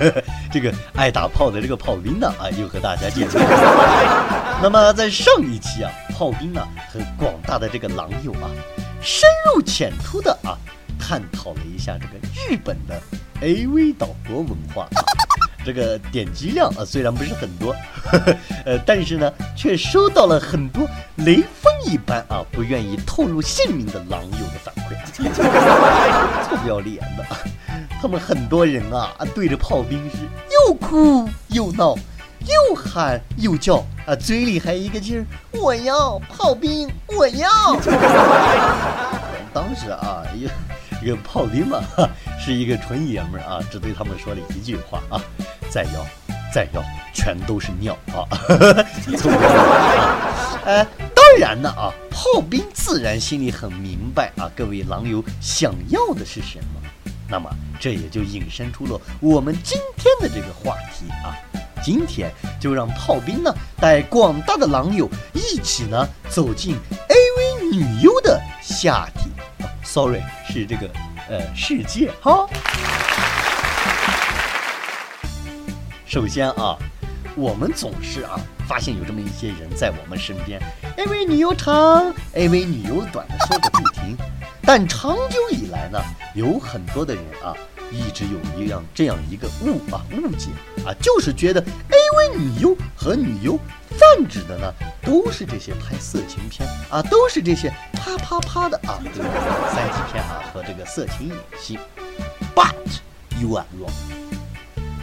这个爱打炮的这个炮兵呢啊，又和大家见面了。那么在上一期啊，炮兵呢和广大的这个狼友啊，深入浅出的啊，探讨了一下这个日本的 AV 岛国文化。这个点击量啊，虽然不是很多，呃，但是呢，却收到了很多雷锋一般啊，不愿意透露姓名的狼友的反馈，臭不要脸的，他们很多人啊，对着炮兵是又哭又闹，又喊又叫啊，嘴里还一个劲儿，我要炮兵，我要。当时啊，一一个炮兵嘛，是一个纯爷们儿啊，只对他们说了一句话啊。再要，再要，全都是尿啊！哎，当然呢啊，炮兵自然心里很明白啊，各位狼友想要的是什么。那么这也就引申出了我们今天的这个话题啊。今天就让炮兵呢带广大的狼友一起呢走进 AV 女优的下体。Sorry，是这个呃世界哈。首先啊，我们总是啊发现有这么一些人在我们身边，AV 女优长，AV 女优短的说个不停。但长久以来呢，有很多的人啊，一直有一样这样一个误啊误解啊，就是觉得 AV 女优和女优泛指的呢，都是这些拍色情片啊，都是这些啪啪啪的啊，这个三级片啊和这个色情影戏。But you are wrong.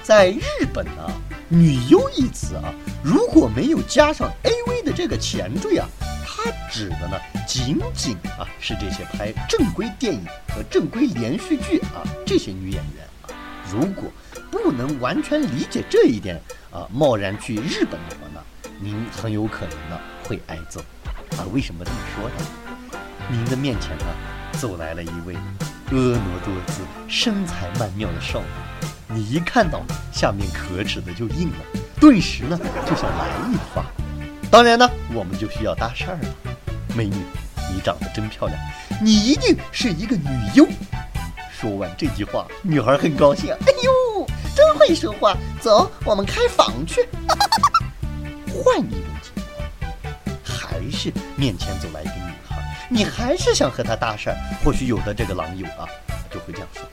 在日本呢，女优一词啊，如果没有加上 A V 的这个前缀啊，它指的呢，仅仅啊是这些拍正规电影和正规连续剧啊这些女演员啊。如果不能完全理解这一点啊，贸然去日本的话呢，您很有可能呢会挨揍啊。为什么这么说呢？您的面前呢，走来了一位婀娜多姿、身材曼妙的少女。你一看到下面可耻的就硬了，顿时呢就想来一发。当然呢，我们就需要搭讪了。美女，你长得真漂亮，你一定是一个女优。说完这句话，女孩很高兴。哎呦，真会说话。走，我们开房去。换一种情况，还是面前走来一个女孩，你还是想和她搭讪。或许有的这个狼友啊，就会这样说。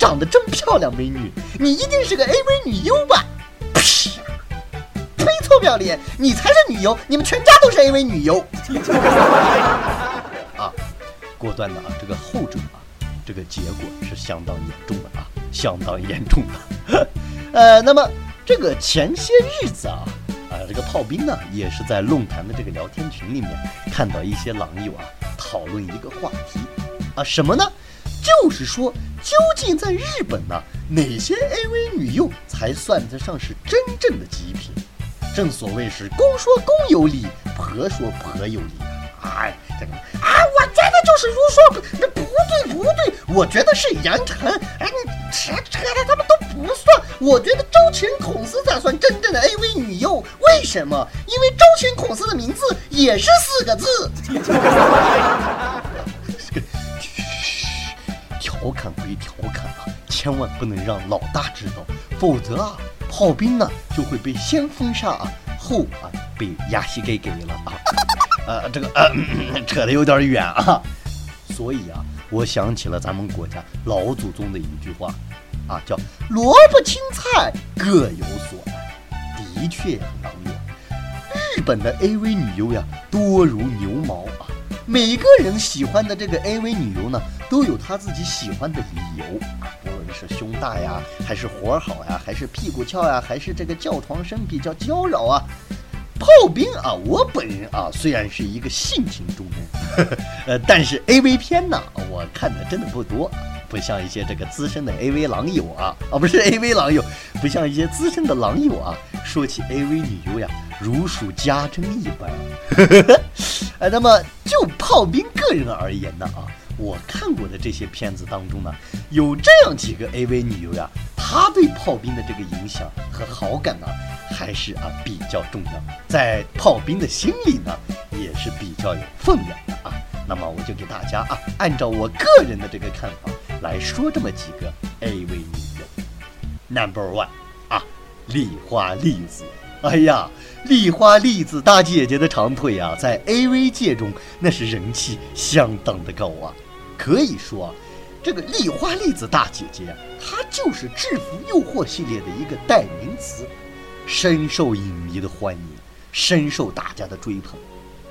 长得真漂亮，美女，你一定是个 AV 女优吧？呸！呸！臭不要脸，你才是女优，你们全家都是 AV 女优。啊，果断的啊，这个后者啊，这个结果是相当严重的啊，相当严重的。呃，那么这个前些日子啊，啊，这个炮兵呢，也是在论坛的这个聊天群里面看到一些狼友啊讨论一个话题啊，什么呢？就是说，究竟在日本呢，哪些 AV 女优才算得上是真正的极品？正所谓是公说公有理，婆说婆有理。哎，这个啊，我觉得就是如说，那不对不对，我觉得是杨晨。哎，你扯扯的他们都不算。我觉得周群孔斯才算真正的 AV 女优。为什么？因为周群孔斯的名字也是四个字。调侃归调侃啊，千万不能让老大知道，否则啊，炮兵呢就会被先封杀啊，后啊被压西给给了啊。呃，这个呃扯得有点远啊，所以啊，我想起了咱们国家老祖宗的一句话啊，叫萝卜青菜各有所爱。的确呀，当年日本的 AV 女优呀多如牛毛啊。每个人喜欢的这个 AV 女优呢，都有他自己喜欢的理由啊，不论是胸大呀，还是活好呀，还是屁股翘呀，还是这个叫床声比较娇娆啊。炮兵啊，我本人啊，虽然是一个性情中人，呃，但是 AV 片呢，我看的真的不多，不像一些这个资深的 AV 狼友啊，啊，不是 AV 狼友，不像一些资深的狼友啊，说起 AV 女优呀。如数家珍一般，哎，那么就炮兵个人而言呢啊，我看过的这些片子当中呢，有这样几个 AV 女优呀，她对炮兵的这个影响和好感呢，还是啊比较重要，在炮兵的心里呢，也是比较有分量的啊。那么我就给大家啊，按照我个人的这个看法来说这么几个 AV 女优。Number one 啊，丽花栗子。哎呀，丽花栗子大姐姐的长腿啊，在 AV 界中那是人气相当的高啊。可以说，这个丽花栗子大姐姐，她就是制服诱惑系列的一个代名词，深受影迷的欢迎，深受大家的追捧。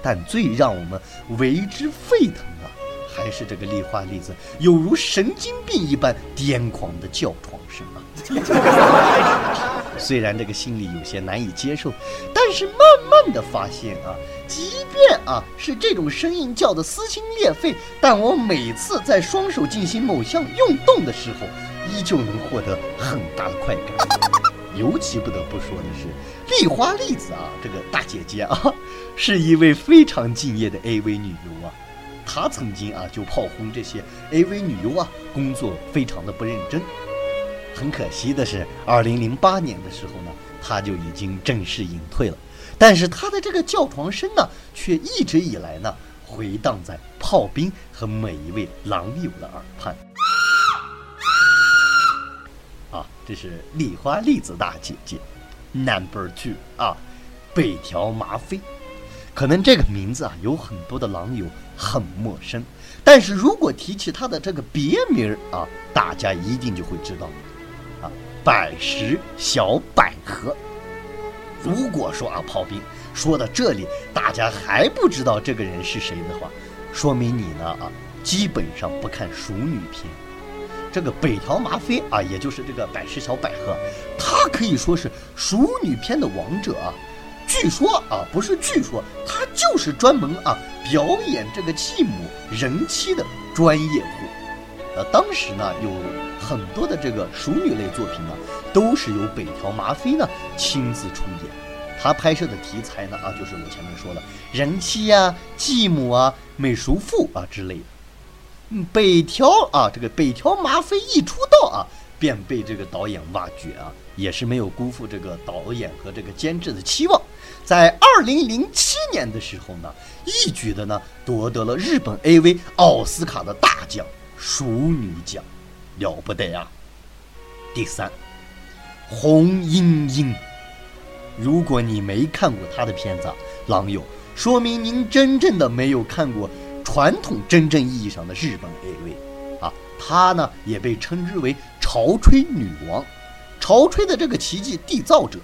但最让我们为之沸腾的，还是这个丽花栗子有如神经病一般癫狂的叫床声啊。虽然这个心里有些难以接受，但是慢慢的发现啊，即便啊是这种声音叫的撕心裂肺，但我每次在双手进行某项运动的时候，依旧能获得很大的快感。尤其不得不说的是，丽花栗子啊，这个大姐姐啊，是一位非常敬业的 AV 女优啊。她曾经啊就炮轰这些 AV 女优啊，工作非常的不认真。很可惜的是，二零零八年的时候呢，他就已经正式隐退了。但是他的这个叫床声呢，却一直以来呢回荡在炮兵和每一位狼友的耳畔。啊，这是丽花栗子大姐姐，Number Two 啊，北条麻妃。可能这个名字啊，有很多的狼友很陌生，但是如果提起他的这个别名啊，大家一定就会知道。啊百十小百合。如果说啊，炮兵说到这里，大家还不知道这个人是谁的话，说明你呢啊，基本上不看熟女片。这个北条麻妃啊，也就是这个百十小百合，她可以说是熟女片的王者啊。据说啊，不是据说，她就是专门啊表演这个继母人妻的专业户。呃，当时呢有。很多的这个熟女类作品呢，都是由北条麻妃呢亲自出演。她拍摄的题材呢，啊，就是我前面说的人妻啊、继母啊、美熟妇啊之类的。嗯，北条啊，这个北条麻妃一出道啊，便被这个导演挖掘啊，也是没有辜负这个导演和这个监制的期望。在二零零七年的时候呢，一举的呢夺得了日本 AV 奥斯卡的大奖——熟女奖。了不得呀！第三，红莺莺，如果你没看过她的片子，狼友，说明您真正的没有看过传统真正意义上的日本 AV 啊。她呢也被称之为潮吹女王，潮吹的这个奇迹缔造者，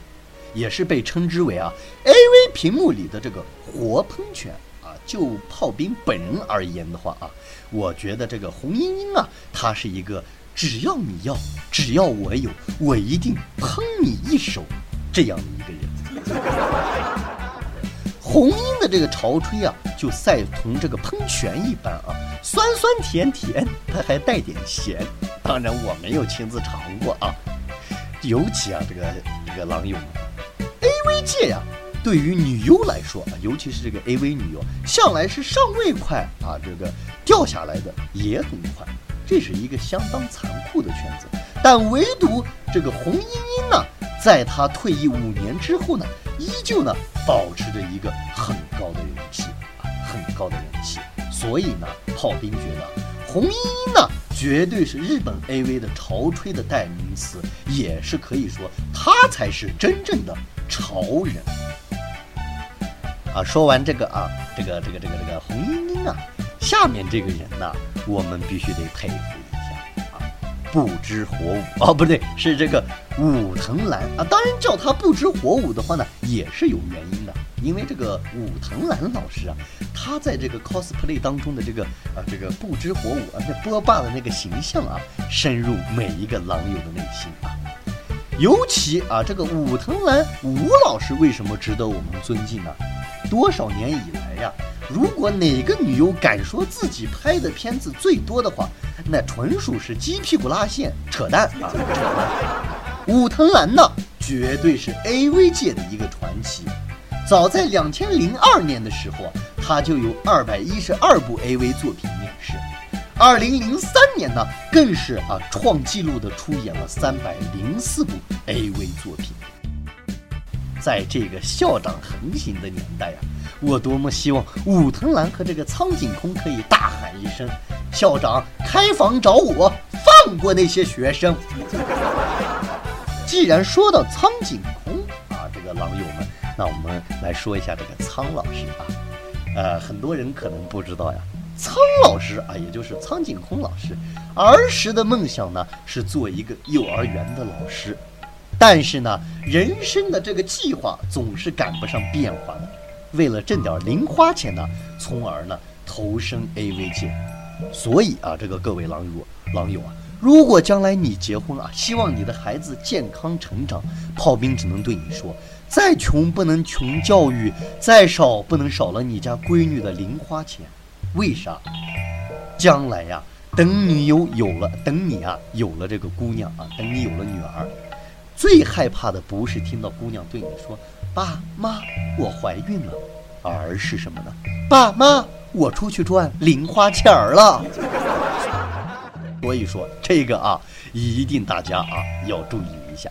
也是被称之为啊 AV 屏幕里的这个活喷泉啊。就炮兵本人而言的话啊，我觉得这个红英英啊，她是一个。只要你要，只要我有，我一定喷你一手，这样的一个人。红英的这个潮吹啊，就赛同这个喷泉一般啊，酸酸甜甜，它还带点咸。当然我没有亲自尝过啊。尤其啊，这个这个狼友们，AV 界呀，对于女优来说啊，尤其是这个 AV 女优，向来是上位快啊，这个掉下来的也很快。这是一个相当残酷的圈子，但唯独这个红莺莺呢，在她退役五年之后呢，依旧呢保持着一个很高的人气啊，很高的人气。所以呢，炮兵觉得红莺莺呢，绝对是日本 AV 的潮吹的代名词，也是可以说她才是真正的潮人啊。说完这个啊，这个这个这个这个红莺莺啊。下面这个人呢，我们必须得佩服一下啊！不知火舞哦，不对，是这个武藤兰啊。当然叫他不知火舞的话呢，也是有原因的。因为这个武藤兰老师啊，他在这个 cosplay 当中的这个啊这个不知火舞啊，那波霸的那个形象啊，深入每一个狼友的内心啊。尤其啊，这个武藤兰吴老师为什么值得我们尊敬呢？多少年以来呀？如果哪个女优敢说自己拍的片子最多的话，那纯属是鸡屁股拉线，扯淡啊！扯淡。武藤兰呢，绝对是 AV 界的一个传奇。早在两千零二年的时候啊，她就有二百一十二部 AV 作品。二零零三年呢，更是啊创纪录的出演了三百零四部 AV 作品。在这个校长横行的年代呀。我多么希望武藤兰和这个苍井空可以大喊一声：“校长开房找我，放过那些学生。”既然说到苍井空啊，这个狼友们，那我们来说一下这个苍老师啊。呃，很多人可能不知道呀，苍老师啊，也就是苍井空老师，儿时的梦想呢是做一个幼儿园的老师，但是呢，人生的这个计划总是赶不上变化的，为了挣点零花钱呢，从而呢投身 AV 界。所以啊，这个各位狼友狼友啊，如果将来你结婚啊，希望你的孩子健康成长，炮兵只能对你说：再穷不能穷教育，再少不能少了你家闺女的零花钱。为啥？将来呀，等你有有了，等你啊有了这个姑娘啊，等你有了女儿，最害怕的不是听到姑娘对你说：“爸妈，我怀孕了”，而是什么呢？爸妈。我出去赚零花钱儿了，所以说这个啊，一定大家啊要注意一下。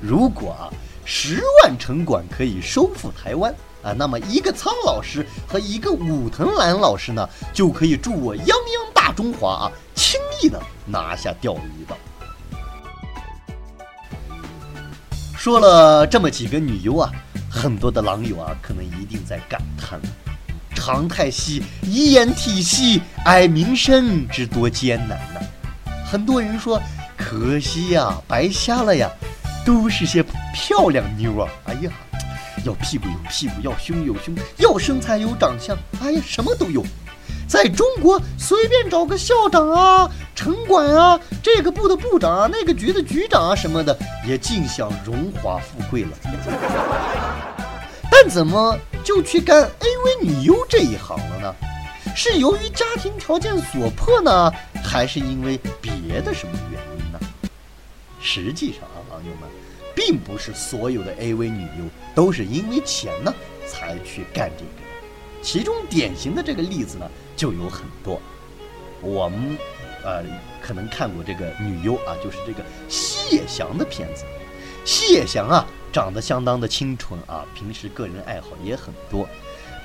如果啊十万城管可以收复台湾啊，那么一个苍老师和一个武藤兰老师呢，就可以助我泱泱大中华啊，轻易的拿下钓鱼岛。说了这么几个女优啊，很多的狼友啊，可能一定在感叹。长太息，一言体系，哀民生之多艰难呐！很多人说，可惜呀，白瞎了呀，都是些漂亮妞啊！哎呀，要屁股有屁股，要胸有胸，要身材有长相，哎呀，什么都有。在中国，随便找个校长啊、城管啊、这个部的部长啊、那个局的局长啊什么的，也尽享荣华富贵了。但怎么？就去干 AV 女优这一行了呢？是由于家庭条件所迫呢，还是因为别的什么原因呢？实际上啊，朋友们，并不是所有的 AV 女优都是因为钱呢才去干这个。其中典型的这个例子呢就有很多。我们呃可能看过这个女优啊，就是这个西野祥的片子。西野祥啊。长得相当的清纯啊，平时个人爱好也很多，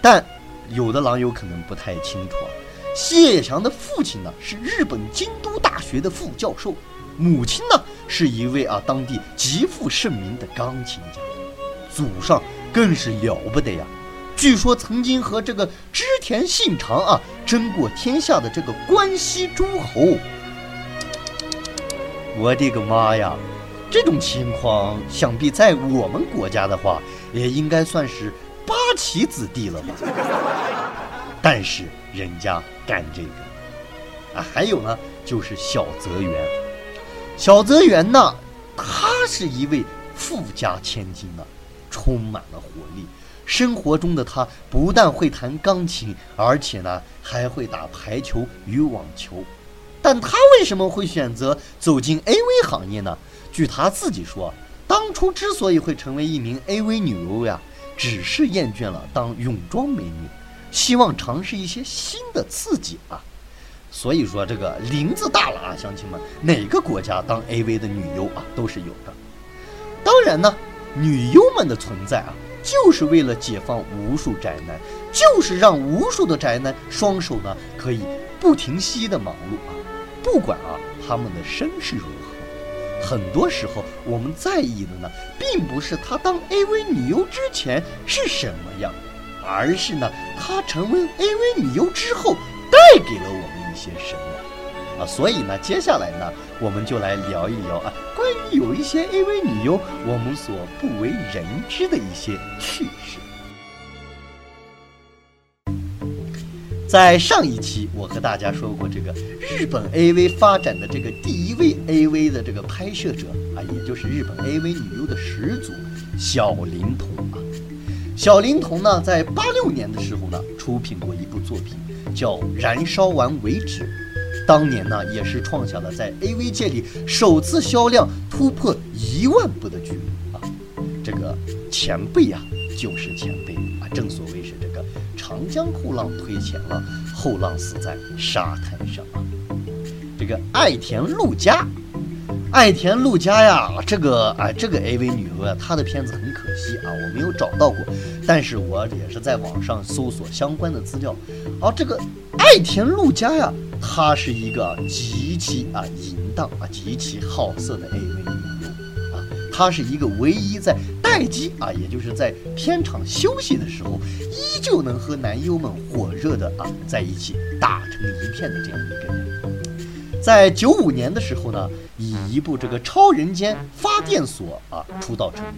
但有的狼友可能不太清楚啊。谢野祥的父亲呢是日本京都大学的副教授，母亲呢是一位啊当地极负盛名的钢琴家，祖上更是了不得呀。据说曾经和这个织田信长啊争过天下的这个关西诸侯。我的个妈呀！这种情况，想必在我们国家的话，也应该算是八旗子弟了吧。但是人家干这个啊，还有呢，就是小泽圆。小泽圆呢，他是一位富家千金啊，充满了活力。生活中的他不但会弹钢琴，而且呢，还会打排球与网球。但他为什么会选择走进 AV 行业呢？据他自己说，当初之所以会成为一名 AV 女优呀，只是厌倦了当泳装美女，希望尝试一些新的刺激啊。所以说这个林子大了啊，乡亲们，哪个国家当 AV 的女优啊都是有的。当然呢，女优们的存在啊，就是为了解放无数宅男，就是让无数的宅男双手呢可以不停息的忙碌啊，不管啊他们的身世如何。很多时候，我们在意的呢，并不是她当 AV 女优之前是什么样，而是呢，她成为 AV 女优之后带给了我们一些什么啊。所以呢，接下来呢，我们就来聊一聊啊，关于有一些 AV 女优我们所不为人知的一些趣事。在上一期，我和大家说过，这个日本 AV 发展的这个第一位 AV 的这个拍摄者啊，也就是日本 AV 女优的始祖小林童啊。小林童呢，在八六年的时候呢，出品过一部作品叫《燃烧完为止》，当年呢，也是创下了在 AV 界里首次销量突破一万部的记录啊。这个前辈呀，就是前辈啊，正所谓是这个。长江后浪推前浪，后浪死在沙滩上啊！这个爱田陆佳，爱田陆佳呀，这个啊，这个 AV 女优啊，她的片子很可惜啊，我没有找到过，但是我也是在网上搜索相关的资料。而这个爱田陆佳呀，她是一个极其啊淫荡啊、极其好色的 AV 女优啊，她是一个唯一在待机啊，也就是在片场休息的时候，依旧能和男优们火热的啊在一起打成一片的这样一个人。在九五年的时候呢，以一部这个《超人间发电所》啊出道成名，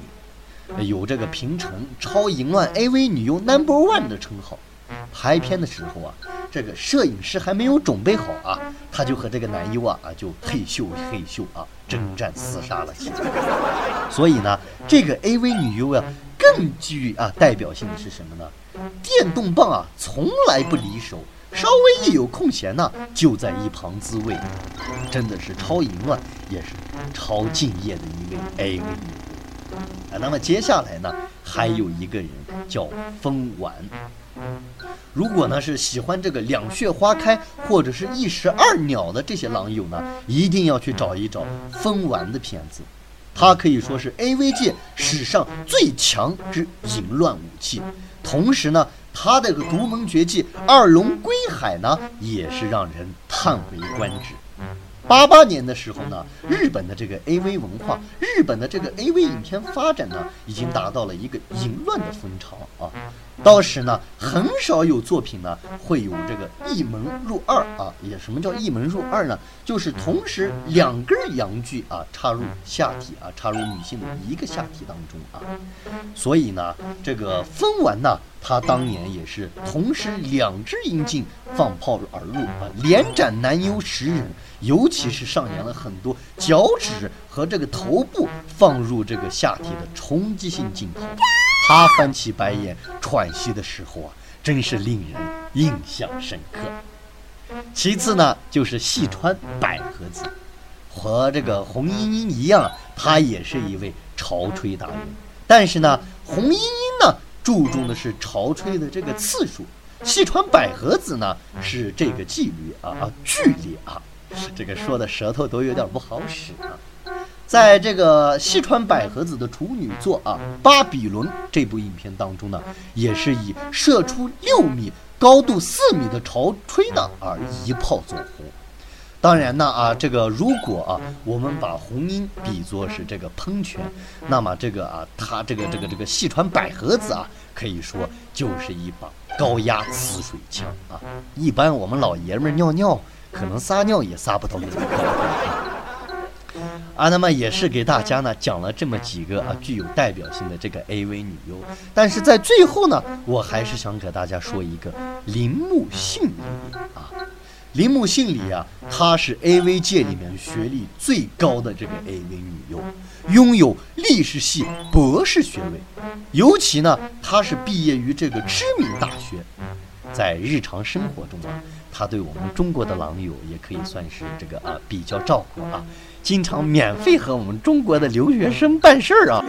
有这个平成超淫乱 AV 女优 Number One 的称号。拍片的时候啊，这个摄影师还没有准备好啊，他就和这个男优啊啊就嘿咻嘿咻啊征战厮杀了起来。所以呢，这个 AV 女优啊更具啊代表性的是什么呢？电动棒啊从来不离手，稍微一有空闲呢就在一旁自慰，真的是超淫乱，也是超敬业的一位 AV 女。啊，那么接下来呢，还有一个人叫风丸。如果呢是喜欢这个两穴花开或者是一石二鸟的这些狼友呢，一定要去找一找风丸的片子，它可以说是 AV 界史上最强之淫乱武器，同时呢，它这个独门绝技二龙归海呢，也是让人叹为观止。八八年的时候呢，日本的这个 AV 文化，日本的这个 AV 影片发展呢，已经达到了一个淫乱的风潮啊。当时呢，很少有作品呢会有这个一门入二啊。也什么叫一门入二呢？就是同时两根阳具啊插入下体啊，插入女性的一个下体当中啊。所以呢，这个风丸呢，他当年也是同时两只阴茎放炮而入啊，连斩男优十人，尤其是上演了很多脚趾和这个头部放入这个下体的冲击性镜头。他翻起白眼喘息的时候啊，真是令人印象深刻。其次呢，就是细川百合子，和这个红樱樱一样，她也是一位潮吹达人。但是呢，红樱樱呢注重的是潮吹的这个次数，细川百合子呢是这个纪律啊啊距离啊，这个说的舌头都有点不好使啊。在这个西川百合子的处女作啊《巴比伦》这部影片当中呢，也是以射出六米、高度四米的潮吹呢而一炮走红。当然呢啊，这个如果啊我们把红樱比作是这个喷泉，那么这个啊它这个这个这个细川百合子啊，可以说就是一把高压呲水枪啊。一般我们老爷们尿尿，可能撒尿也撒不到那么高。啊，那么也是给大家呢讲了这么几个啊具有代表性的这个 AV 女优，但是在最后呢，我还是想给大家说一个铃木杏里啊。铃木杏里啊，她是 AV 界里面学历最高的这个 AV 女优，拥有历史系博士学位，尤其呢，她是毕业于这个知名大学，在日常生活中啊，她对我们中国的狼友也可以算是这个啊比较照顾啊。经常免费和我们中国的留学生办事儿啊，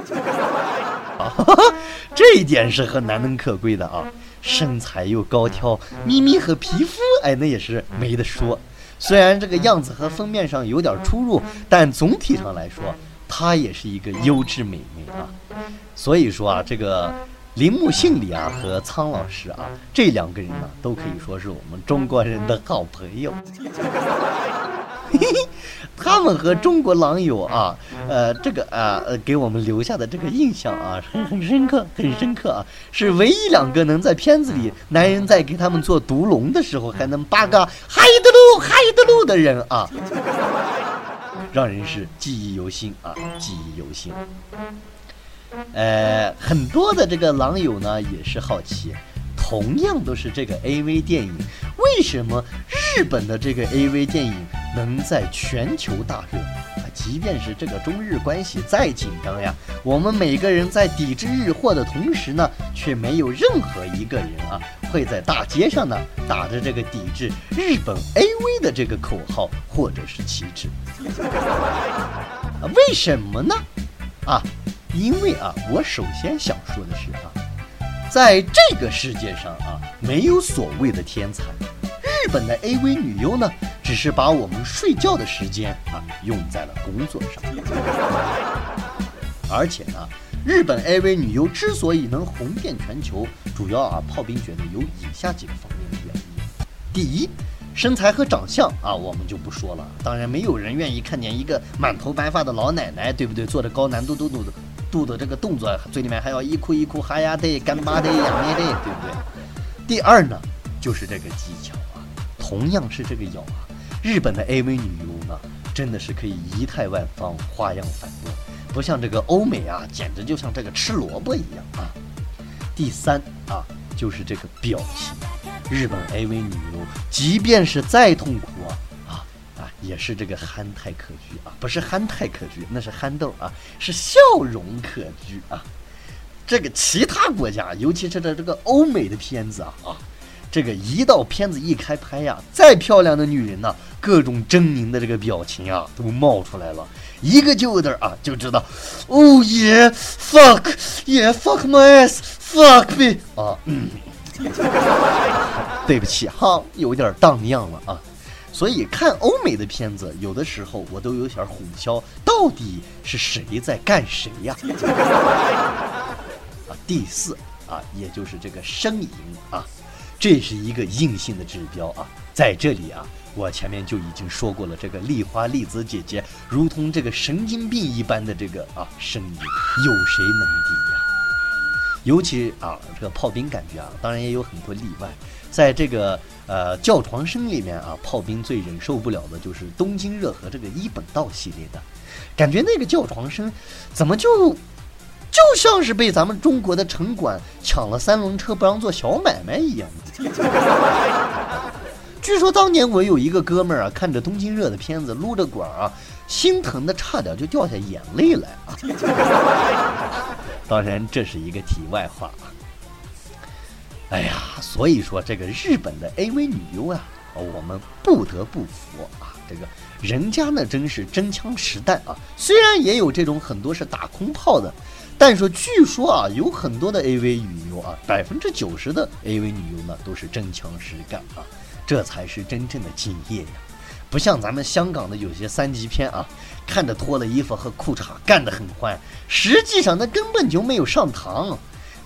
啊，这一点是很难能可贵的啊。身材又高挑，咪咪和皮肤，哎，那也是没得说。虽然这个样子和封面上有点出入，但总体上来说，她也是一个优质美眉啊。所以说啊，这个铃木杏里啊和苍老师啊这两个人呢，都可以说是我们中国人的好朋友。他们和中国狼友啊，呃，这个啊，给我们留下的这个印象啊，很很深刻，很深刻啊，是唯一两个能在片子里男人在给他们做毒龙的时候还能八个嗨的路嗨的路的人啊，让人是记忆犹新啊，记忆犹新。呃，很多的这个狼友呢也是好奇。同样都是这个 AV 电影，为什么日本的这个 AV 电影能在全球大热？啊，即便是这个中日关系再紧张呀，我们每个人在抵制日货的同时呢，却没有任何一个人啊会在大街上呢打着这个抵制日本 AV 的这个口号或者是旗帜。为什么呢？啊，因为啊，我首先想说的是啊。在这个世界上啊，没有所谓的天才。日本的 AV 女优呢，只是把我们睡觉的时间啊用在了工作上。而且呢，日本 AV 女优之所以能红遍全球，主要啊，炮兵觉得有以下几个方面的原因：第一，身材和长相啊，我们就不说了。当然，没有人愿意看见一个满头白发的老奶奶，对不对？做着高难度度度的度的这个动作，嘴里面还要一哭一哭哈呀的干巴的呀咩的，对不对？第二呢，就是这个技巧啊，同样是这个咬啊，日本的 AV 女优呢，真的是可以仪态万方，花样繁多，不像这个欧美啊，简直就像这个吃萝卜一样啊。第三啊，就是这个表情。日本 AV 女优，即便是再痛苦啊，也是这个憨态可掬啊，不是憨态可掬，那是憨豆啊，是笑容可掬啊。这个其他国家，尤其是在这个欧美的片子啊啊，这个一到片子一开拍呀，再漂亮的女人呢，各种狰狞的这个表情啊，都冒出来了，一个劲的啊，就知道，Oh yeah，fuck，yeah，fuck my ass，fuck me 啊，嗯。对不起哈，有点荡漾了啊。所以看欧美的片子，有的时候我都有点混淆，到底是谁在干谁呀？啊，第四啊，也就是这个声音啊，这是一个硬性的指标啊。在这里啊，我前面就已经说过了，这个丽花丽子姐姐如同这个神经病一般的这个啊声音，有谁能敌？尤其啊，这个炮兵感觉啊，当然也有很多例外。在这个呃叫床声里面啊，炮兵最忍受不了的就是东京热和这个一本道系列的，感觉那个叫床声怎么就就像是被咱们中国的城管抢了三轮车不让做小买卖一样。据说当年我有一个哥们儿啊，看着东京热的片子撸着管啊，心疼的差点就掉下眼泪来啊。当然，这是一个题外话啊。哎呀，所以说这个日本的 AV 女优啊，我们不得不服啊。这个人家呢，真是真枪实弹啊。虽然也有这种很多是打空炮的，但是据说啊，有很多的 AV 女优啊，百分之九十的 AV 女优呢，都是真枪实干啊。这才是真正的敬业呀。不像咱们香港的有些三级片啊，看着脱了衣服和裤衩干得很欢，实际上那根本就没有上膛。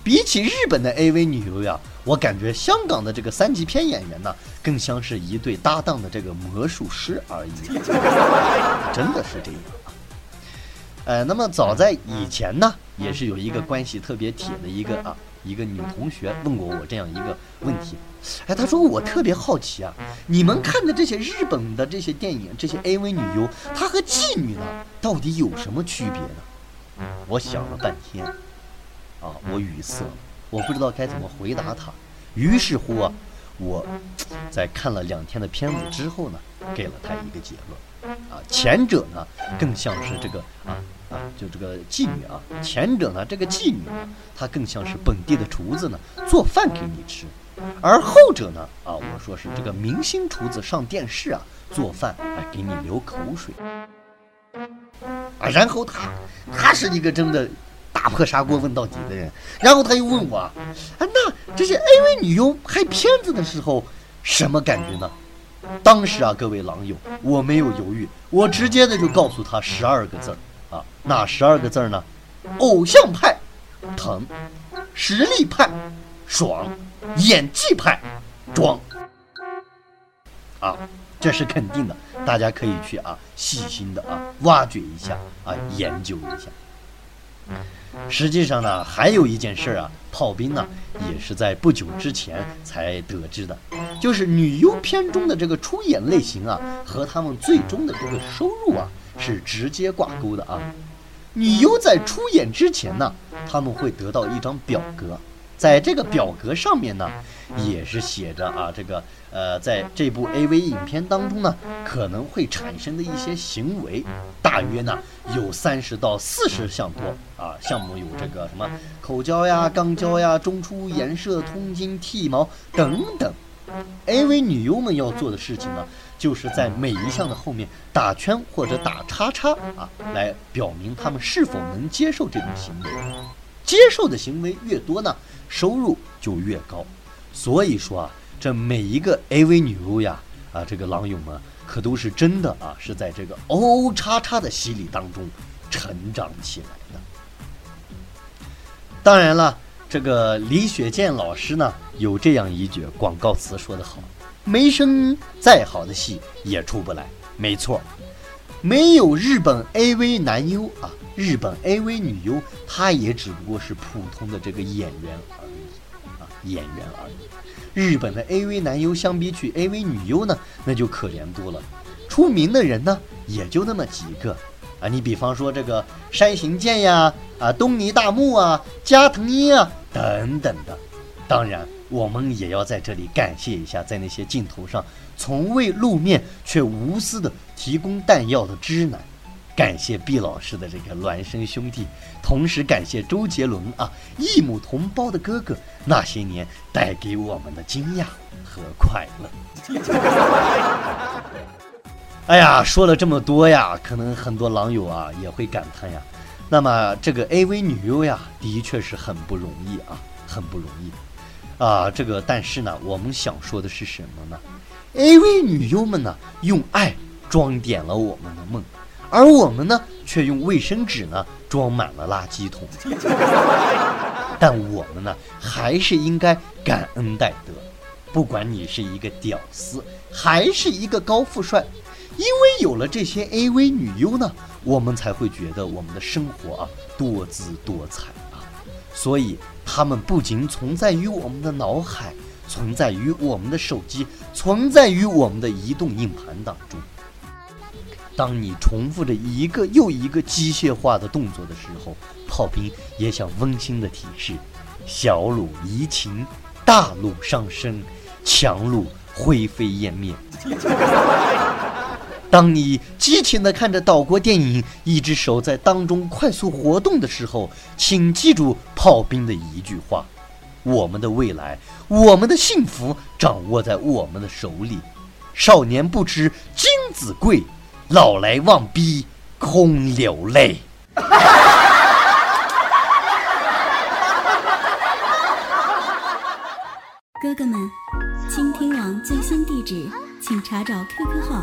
比起日本的 AV 女优呀，我感觉香港的这个三级片演员呢，更像是一对搭档的这个魔术师而已。真的是这样啊。呃，那么早在以前呢，也是有一个关系特别铁的一个啊。一个女同学问过我这样一个问题，哎，她说我特别好奇啊，你们看的这些日本的这些电影，这些 AV 女优，她和妓女呢到底有什么区别呢？我想了半天，啊，我语塞，我不知道该怎么回答她。于是乎啊，我在看了两天的片子之后呢，给了她一个结论，啊，前者呢更像是这个啊。啊，就这个妓女啊，前者呢，这个妓女呢，她更像是本地的厨子呢，做饭给你吃；而后者呢，啊，我说是这个明星厨子上电视啊，做饭来给你流口水。啊，然后他，他是一个真的打破砂锅问到底的人。然后他又问我，啊，那这些 AV 女优拍片子的时候什么感觉呢？当时啊，各位狼友，我没有犹豫，我直接的就告诉他十二个字儿。啊，哪十二个字儿呢？偶像派，疼；实力派，爽；演技派，装。啊，这是肯定的，大家可以去啊，细心的啊，挖掘一下啊，研究一下。实际上呢，还有一件事啊，炮兵呢也是在不久之前才得知的，就是女优片中的这个出演类型啊，和他们最终的这个收入啊。是直接挂钩的啊！女优在出演之前呢，他们会得到一张表格，在这个表格上面呢，也是写着啊，这个呃，在这部 AV 影片当中呢，可能会产生的一些行为，大约呢有三十到四十项多啊。项目有这个什么口交呀、肛交呀、中出、颜射、通经、剃毛等等。AV 女优们要做的事情呢？就是在每一项的后面打圈或者打叉叉啊，来表明他们是否能接受这种行为。接受的行为越多呢，收入就越高。所以说啊，这每一个 AV 女优呀，啊，这个狼友们可都是真的啊，是在这个 O 叉叉的洗礼当中成长起来的。当然了，这个李雪健老师呢，有这样一句广告词说得好。没声音，再好的戏也出不来。没错，没有日本 AV 男优啊，日本 AV 女优，她也只不过是普通的这个演员而已啊，演员而已。日本的 AV 男优相比起 AV 女优呢，那就可怜多了。出名的人呢，也就那么几个啊。你比方说这个山行健呀，啊东尼大木啊，加藤鹰啊等等的。当然，我们也要在这里感谢一下，在那些镜头上从未露面却无私的提供弹药的知男。感谢毕老师的这个孪生兄弟，同时感谢周杰伦啊，异母同胞的哥哥，那些年带给我们的惊讶和快乐。哎呀，说了这么多呀，可能很多狼友啊也会感叹呀。那么这个 AV 女优呀，的确是很不容易啊，很不容易啊。这个但是呢，我们想说的是什么呢？AV 女优们呢，用爱装点了我们的梦。而我们呢，却用卫生纸呢装满了垃圾桶。但我们呢，还是应该感恩戴德。不管你是一个屌丝，还是一个高富帅，因为有了这些 AV 女优呢，我们才会觉得我们的生活啊多姿多彩啊。所以，他们不仅存在于我们的脑海，存在于我们的手机，存在于我们的移动硬盘当中。当你重复着一个又一个机械化的动作的时候，炮兵也想温馨的提示：小鲁移情，大鲁伤身，强鲁灰飞烟灭。当你激情的看着岛国电影，一只手在当中快速活动的时候，请记住炮兵的一句话：我们的未来，我们的幸福掌握在我们的手里。少年不知金子贵。老来望逼空流泪。哥哥们，倾听网最新地址，请查找 QQ 号